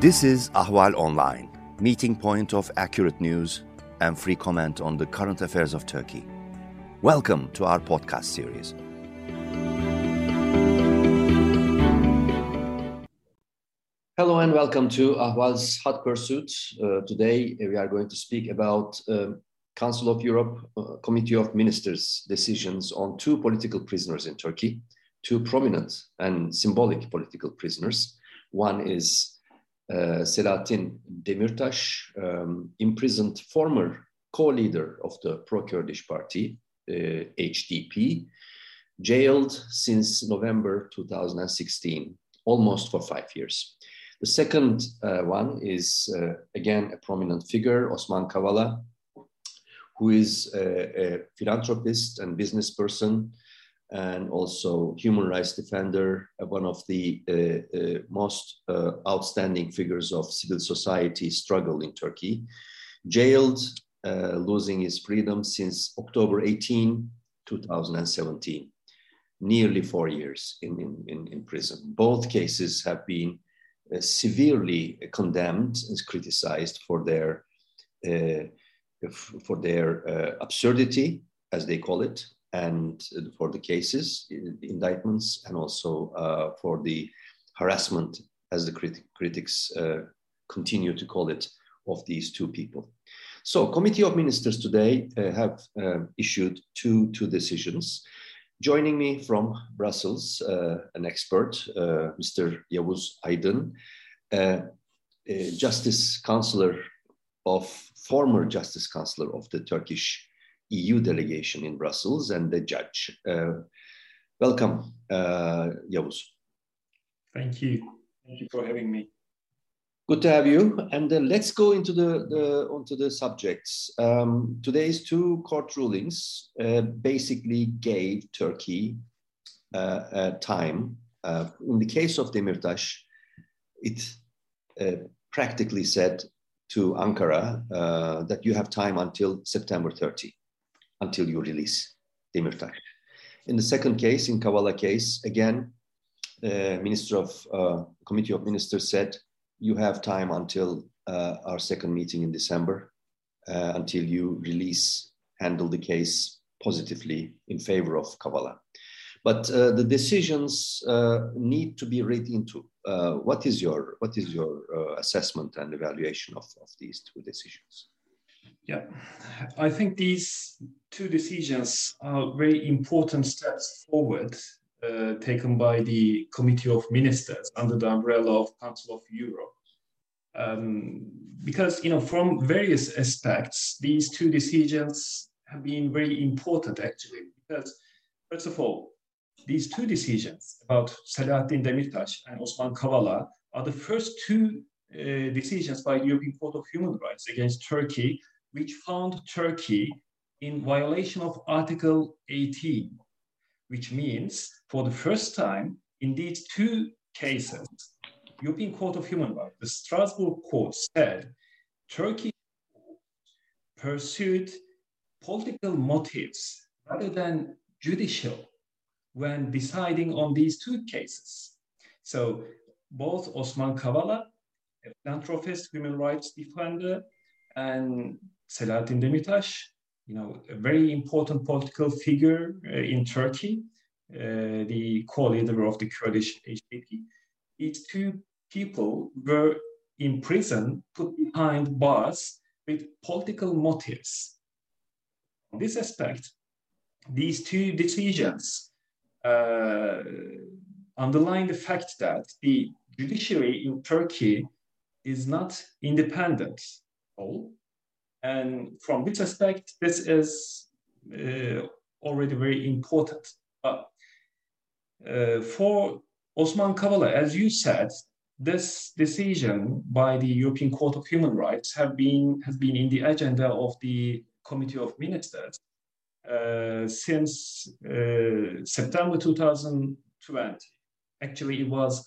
This is Ahval Online, meeting point of accurate news and free comment on the current affairs of Turkey. Welcome to our podcast series. Hello and welcome to Ahval's Hot Pursuit. Uh, today we are going to speak about uh, Council of Europe uh, Committee of Ministers decisions on two political prisoners in Turkey, two prominent and symbolic political prisoners. One is uh, Selahattin Demirtas, um, imprisoned former co-leader of the pro-Kurdish party, uh, HDP, jailed since November 2016, almost for five years. The second uh, one is, uh, again, a prominent figure, Osman Kavala, who is a, a philanthropist and business person and also human rights defender, uh, one of the uh, uh, most uh, outstanding figures of civil society struggle in Turkey, jailed, uh, losing his freedom since October 18, 2017, nearly four years in, in, in prison. Both cases have been uh, severely condemned and criticized for their, for their absurdity, as they call it, and for the cases, indictments, and also uh, for the harassment, as the crit critics uh, continue to call it, of these two people. So, Committee of Ministers today uh, have uh, issued two, two decisions. Joining me from Brussels, uh, an expert, Mr. Yavuz Aydın, Justice Counselor of former Justice Counselor of the Turkish EU delegation in Brussels and the judge. Uh, welcome, uh, Yavuz. Thank you. Thank you for having me. Good to have you. And uh, let's go into the, the onto the subjects. Um, today's two court rulings uh, basically gave Turkey uh, time. Uh, in the case of Demirtas, it uh, practically said to Ankara that you have time until September 30 until you release Demirtas. In the second case, in Kavala case, again, the Minister of uh, Committee of Ministers said, you have time until uh, our second meeting in December, uh, until you release, handle the case positively in favor of Kavala. But uh, the decisions uh, need to be read into. Uh, what is your what is your assessment and evaluation of, of these two decisions? Yeah, I think these two decisions are very important steps forward uh, taken by the Committee of Ministers under the umbrella of Council of Europe. Um, because, you know, from various aspects, these two decisions have been very important actually. Because, first of all, these two decisions about Selahattin Demirtas and Osman Kavala are the first two Uh, decisions by the European Court of Human Rights against Turkey which found Turkey in violation of Article 18, which means for the first time indeed, two cases, European Court of Human Rights, the Strasbourg Court said Turkey pursued political motives rather than judicial when deciding on these two cases. So both Osman Kavala, a philanthropist, human rights defender, and Selahattin Demirtas, you know, a very important political figure uh, in Turkey, uh, the co-leader of the Kurdish HDP. These two people were in prison, put behind bars with political motives. On this aspect, these two decisions uh, underline the fact that the judiciary in Turkey is not independent. All and from this aspect, this is uh, already very important. But uh, for Osman Kavala, as you said, this decision by the European Court of Human Rights have been has been in the agenda of the Committee of Ministers uh, since uh, September 2020. Actually, it was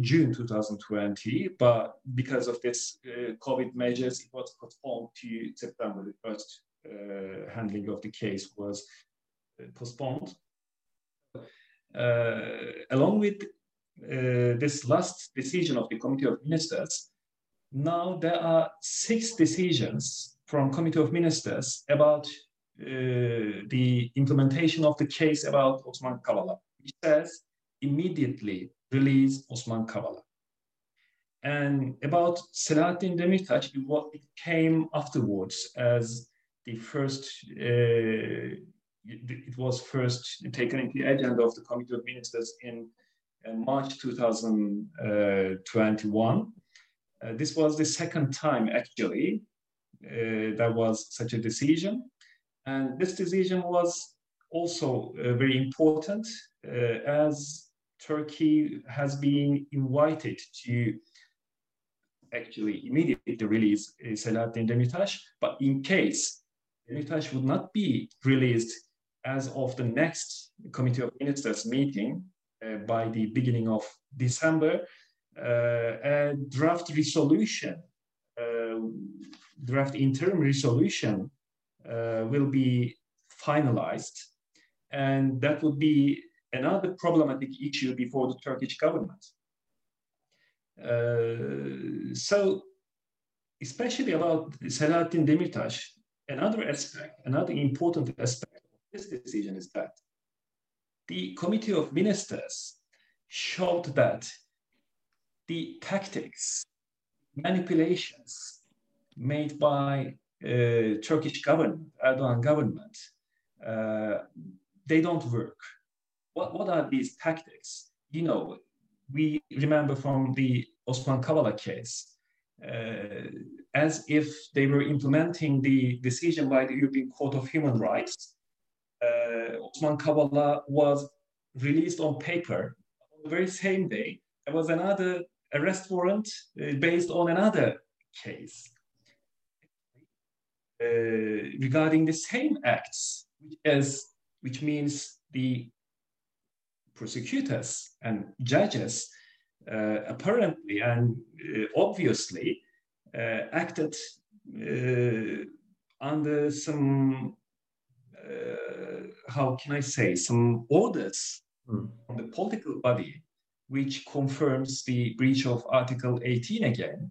June 2020, but because of this uh, COVID measures, it was postponed to September. The first uh, handling of the case was postponed. along with uh, this last decision of the Committee of Ministers, now there are six decisions from Committee of Ministers about uh, the implementation of the case about Osman Kavala, which says immediately release Osman Kavala. And about Selahattin Demirtas, it came afterwards as the first, uh, it was first taken into the agenda of the Committee of Ministers in uh, March 2021. Uh, this was the second time actually uh, there was such a decision. And this decision was also uh, very important uh, as Turkey has been invited to actually immediately release Selahattin Demirtas, but in case Demirtas would not be released as of the next Committee of Ministers meeting uh, by the beginning of December, uh, a draft resolution, uh, draft interim resolution uh, will be finalized. And that would be another problematic issue before the Turkish government. Uh, so, especially about Selahattin Demirtas, another aspect, another important aspect of this decision is that the Committee of Ministers showed that the tactics, manipulations made by uh, Turkish government, Erdogan government, uh, they don't work. What, what are these tactics? You know, we remember from the Osman Kavala case, uh, as if they were implementing the decision by the European Court of Human Rights. Uh, Osman Kavala was released on paper on the very same day. There was another arrest warrant uh, based on another case. Uh, regarding the same acts, as, which means the prosecutors and judges uh, apparently and uh, obviously uh, acted uh, under some, uh, how can I say, some orders mm. from the political body, which confirms the breach of Article 18 again.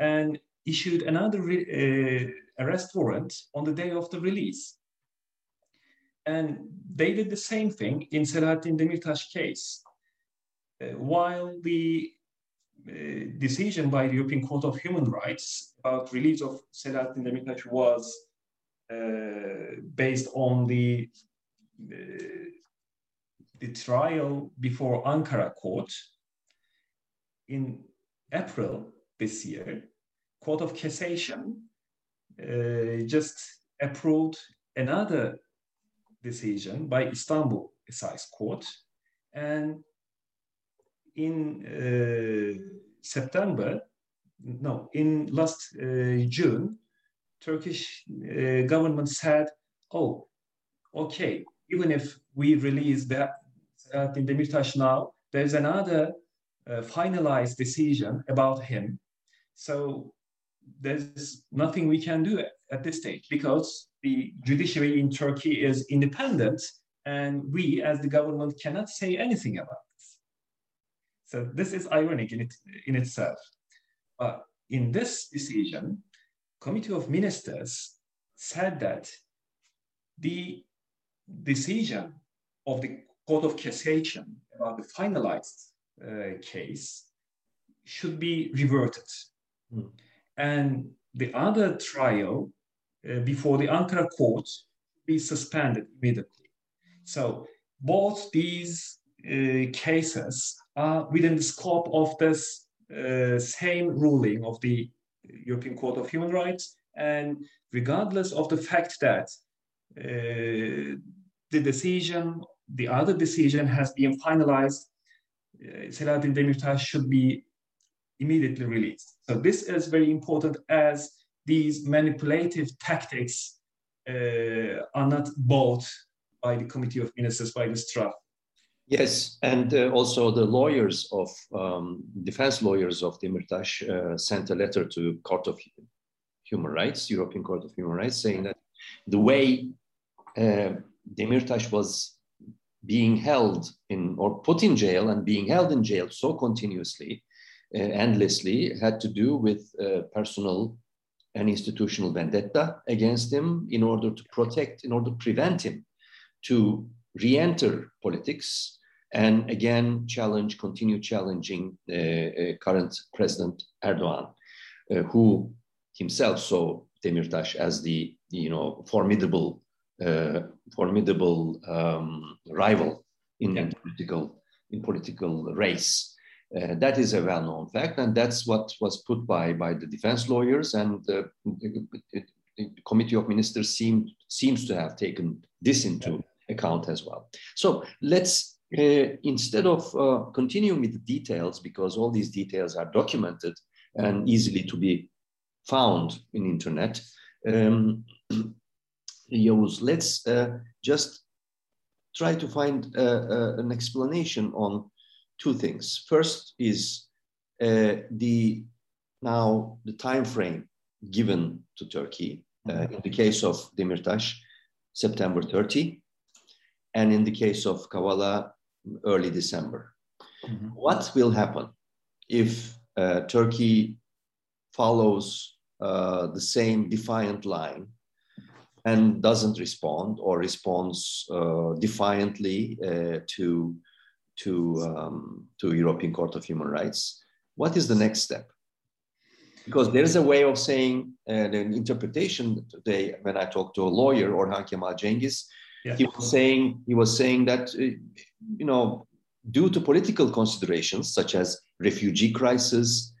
and issued another uh, arrest warrant on the day of the release. And they did the same thing in Selahattin Demirtas case. Uh, while the uh, decision by the European Court of Human Rights about release of Selahattin Demirtas was uh, based on the uh, the trial before Ankara court in April this year, Court of Cassation uh, just approved another decision by Istanbul Assize Court. And in uh, September, no, in last uh, June, Turkish uh, government said, oh, okay, even if we release that in Demirtas now, there's another uh, finalized decision about him. So there's nothing we can do at this stage because the judiciary in Turkey is independent and we as the government cannot say anything about this. So this is ironic in, it, in itself. But in this decision, Committee of Ministers said that the decision of the Court of Cassation about the finalized uh, case should be reverted. Mm and the other trial before the Ankara court be suspended immediately. So both these uh, cases are within the scope of this uh, same ruling of the European Court of Human Rights, and regardless of the fact that uh, the decision, the other decision has been finalized, uh, Selahattin Demirtas should be immediately released. So this is very important as these manipulative tactics uh, are not bought by the Committee of Ministers, by the Straff. Yes, and uh, also the lawyers of um, defense lawyers of Demirtas uh, sent a letter to Court of Human Rights, European Court of Human Rights, saying that the way uh, Demirtas was being held in or put in jail and being held in jail so continuously, uh, endlessly, had to do with uh, personal and institutional vendetta against him in order to protect, in order to prevent him to re-enter politics and again challenge, continue challenging uh, uh, current President Erdogan, uh, who himself saw Demirtas as the you know formidable, uh, formidable um, rival in, yeah. in, political in political race. Uh, that is a well-known fact, and that's what was put by by the defense lawyers, and the, the committee of ministers seemed seems to have taken this into account as well. So let's uh, instead of uh, continuing with the details, because all these details are documented and easily to be found in internet, um, let's uh, just try to find uh, uh, an explanation on two things. First is uh, the now the time frame given to Turkey. in the case of Demirtas, September 30, and in the case of Kavala, early December. Mm-hmm. What will happen if uh, Turkey follows uh, the same defiant line and doesn't respond or responds uh, defiantly uh, to to um, to European Court of Human Rights? What is the next step? Because there is a way of saying uh, the interpretation today. When I talked to a lawyer, Orhan Kemal Cengiz, yeah. he was saying he was saying that uh, you know, due to political considerations such as refugee crisis,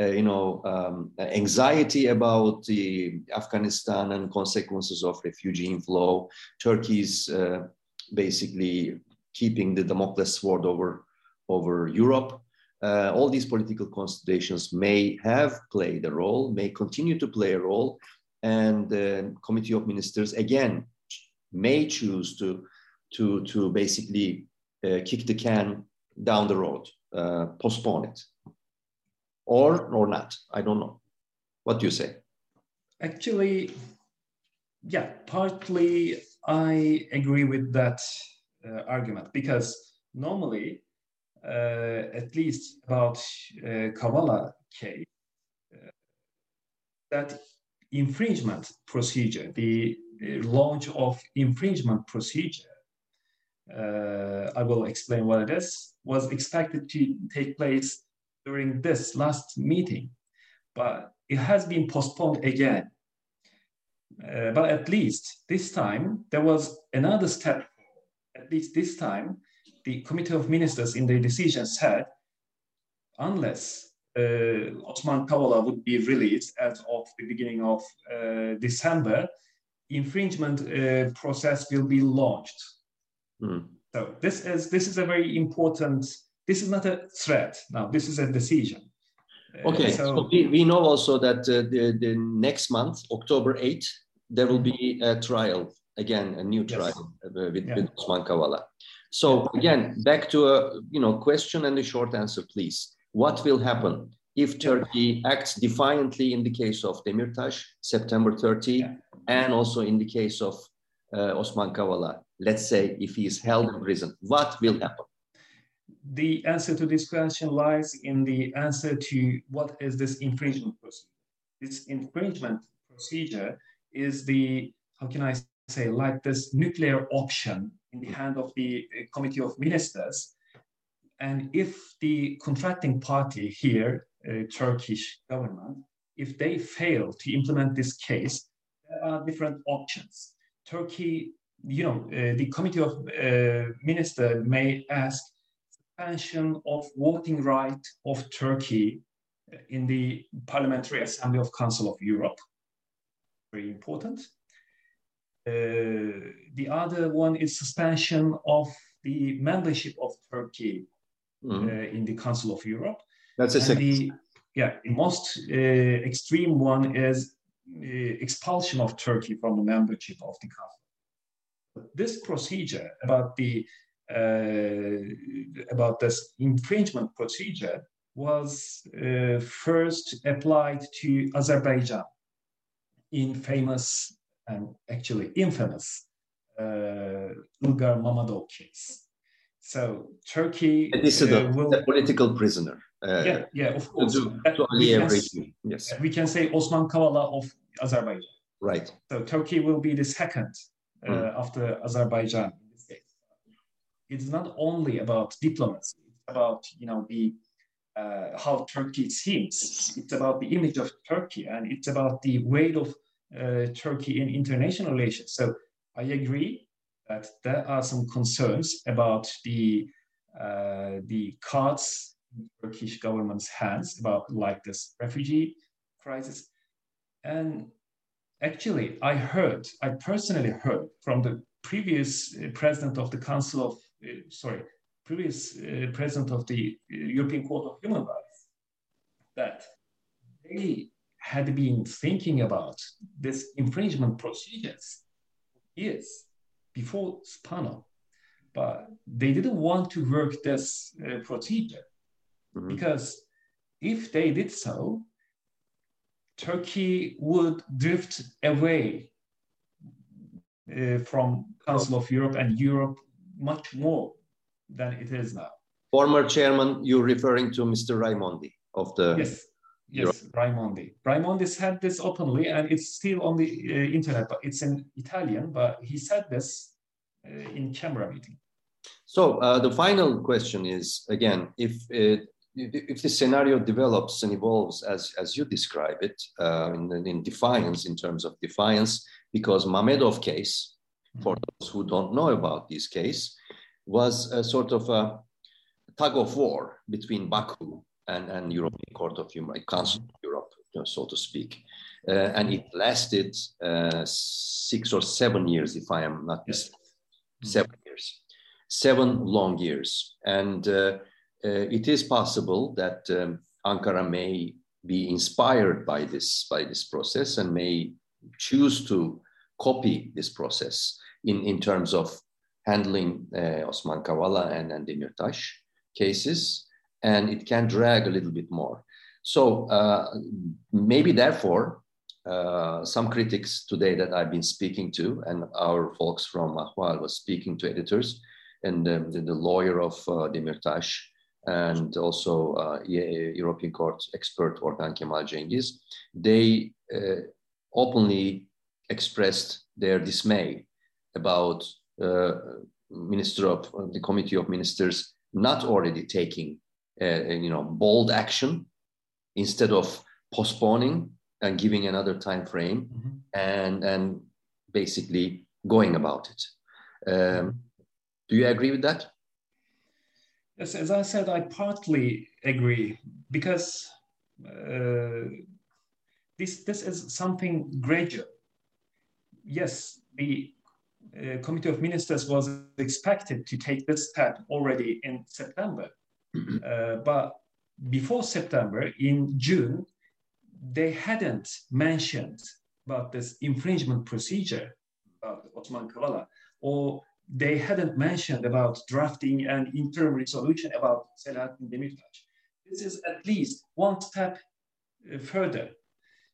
uh, you know, um, anxiety about the Afghanistan and consequences of refugee inflow, Turkey's uh, basically keeping the Damocles sword over, over Europe. Uh, all these political considerations may have played a role, may continue to play a role, and the Committee of Ministers again may choose to, to, to basically uh, kick the can down the road, uh, postpone it, or or not. I don't know. What do you say? Actually, yeah, partly I agree with that argument because normally, uh, at least about uh, Kavala case, uh, that infringement procedure, the launch of infringement procedure uh, I will explain what it is, was expected to take place during this last meeting, but it has been postponed again. Uh, but at least this time, there was another step. At least this time, the Committee of Ministers in their decision said, unless uh, Osman Kavala would be released as of the beginning of uh, December, infringement uh, process will be launched Mm. So this is this is a very important. This is not a threat. Now this is a decision. Uh, okay, so, so we, we know also that uh, the, the next month, October 8th, there will be a trial again, a new trial yes. Uh, with, yeah. with Osman Kavala. So again, back to a you know question and a short answer, please. What will happen if Turkey acts defiantly in the case of Demirtas, September 30, yeah. and also in the case of uh, Osman Kavala? let's say if he is held in prison, what will happen? The answer to this question lies in the answer to what is this infringement procedure. This infringement procedure is the, how can I say, like this nuclear option in the hand of the uh, Committee of Ministers. And if the contracting party here, uh, Turkish government, if they fail to implement this case, there are different options. Turkey you know, uh, the Committee of uh, Ministers may ask suspension of voting right of Turkey in the Parliamentary Assembly of Council of Europe. Very important. Uh, the other one is suspension of the membership of Turkey mm-hmm. uh, in the Council of Europe. That's a second. The, yeah, the most uh, extreme one is uh, expulsion of Turkey from the membership of the Council this procedure about the uh, about this infringement procedure was uh, first applied to Azerbaijan in famous and actually infamous uh, Ilgar Mammadov case. So Turkey a dissident, uh, will, a political prisoner. Uh, yeah, yeah, of course. To, to we, can, yes. we can say Osman Kavala of Azerbaijan. Right. So Turkey will be the second uh, mm. after Azerbaijan in this case. It's not only about diplomacy; it's about you know the uh, how Turkey seems. It's about the image of Turkey, and it's about the weight of uh, Turkey in international relations. So I agree that there are some concerns about the uh, the cards in Turkish government's hands about like this refugee crisis. And actually, I heard, I personally heard from the previous uh, president of the Council of, uh, sorry, previous uh, president of the uh, European Court of Human Rights that they had been thinking about this infringement procedures years before Spano, but they didn't want to work this uh, procedure mm-hmm. because if they did so, Turkey would drift away uh, from Council of Europe and Europe much more than it is now. Former chairman, you're referring to Mr. Raimondi of the yes, yes, Raimondi. Raimondi said this openly, and it's still on the uh, internet, but it's in Italian. But he said this uh, in camera meeting. So uh, the final question is again, if it, if the scenario develops and evolves as, as you describe it uh, in, in defiance, in terms of defiance, because Mammadov case, for mm-hmm. those who don't know about this case, was a sort of a tug of war between Baku and, and European Court of Human Rights, Council of Europe, so to speak. Uh, and it lasted uh, six or seven years, if I am not mistaken. Yes. Seven years, seven long years. And uh, uh, it is possible that um, Ankara may be inspired by this, by this process and may choose to copy this process in, in terms of handling uh, Osman Kavala and, and Demirtas cases, and it can drag a little bit more. So uh, maybe therefore, uh, some critics today that I've been speaking to, and our folks from Ahval was speaking to editors, and um, the, the, lawyer of uh, Demirtas, and also uh, European Court expert Orhan Kemal Cengiz, they uh, openly expressed their dismay about uh, minister of the committee of ministers not already taking uh, you know bold action instead of postponing and giving another time frame mm-hmm. and and basically going about it um, do you agree with that yes as i said i partly agree because uh, this this is something gradual yes the uh, Committee of Ministers was expected to take this step already in September. Uh, but before September, in June, they hadn't mentioned about this infringement procedure about Osman Kavala, or they hadn't mentioned about drafting an interim resolution about Selahattin Demirtas. This is at least one step uh, further.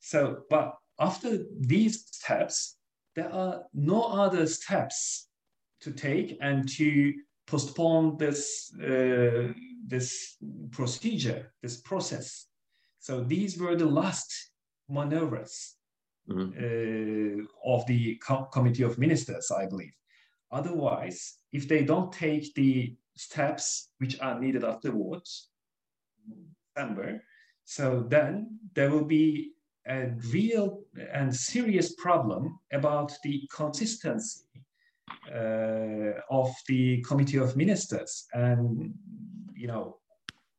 So, but after these steps, there are no other steps to take and to postpone this uh, this procedure, this process. So these were the last maneuvers mm-hmm. uh, of the co- committee of ministers, I believe. Otherwise, if they don't take the steps which are needed afterwards, December, so then there will be a real and serious problem about the consistency uh, of the committee of ministers and you know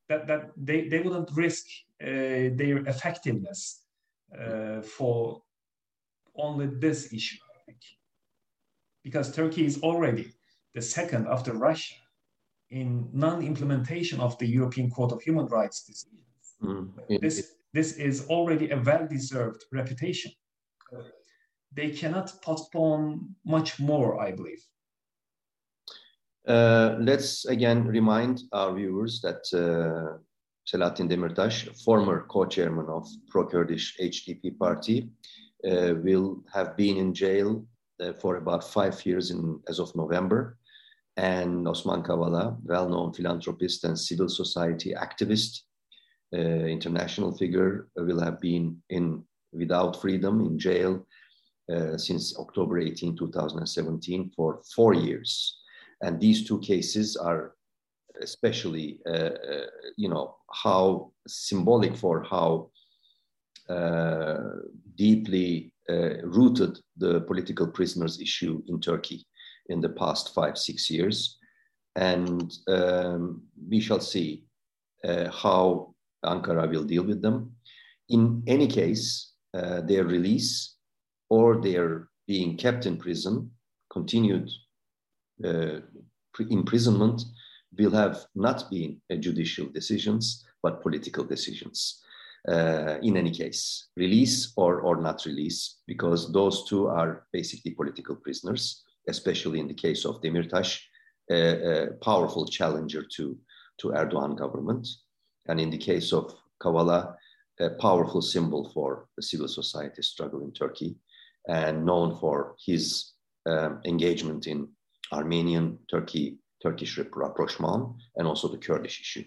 that, that they, they wouldn't risk uh, their effectiveness uh, for only this issue i think because turkey is already the second after russia in non-implementation of the european court of human rights decisions mm. this this is already a well-deserved reputation. They cannot postpone much more, I believe. Uh, let's again remind our viewers that uh, Selahattin Demirtas, former co-chairman of pro-Kurdish HDP party, uh, will have been in jail uh, for about five years in, as of November. and Osman Kavala, well-known philanthropist and civil society activist, uh, international figure, will have been in without freedom in jail uh, since October 18, 2017, for four years. And these two cases are especially, uh, uh, you know, how symbolic for how uh, deeply rooted the political prisoners issue in Turkey in the past five, six years. And um, we shall see how Ankara will deal with them. In any case, uh, their release or their being kept in prison, continued uh, imprisonment, will have not been judicial decisions, but political decisions. Uh, in any case, release or, or not release, because those two are basically political prisoners, especially in the case of Demirtas, a, a powerful challenger to, to Erdogan government. And in the case of Kavala, a powerful symbol for the civil society struggle in Turkey and known for his um, engagement in Armenian Turkey Turkish rapprochement and also the Kurdish issue.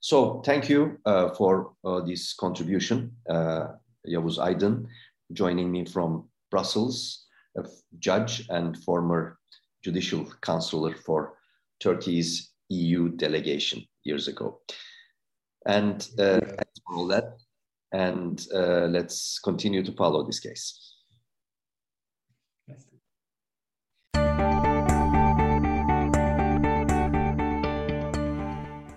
So thank you uh, for uh, this contribution, uh, Yavuz Aydın, joining me from Brussels, a judge and former judicial counselor for Turkey's EU delegation years ago. And uh, thanks for all that. And uh, let's continue to follow this case.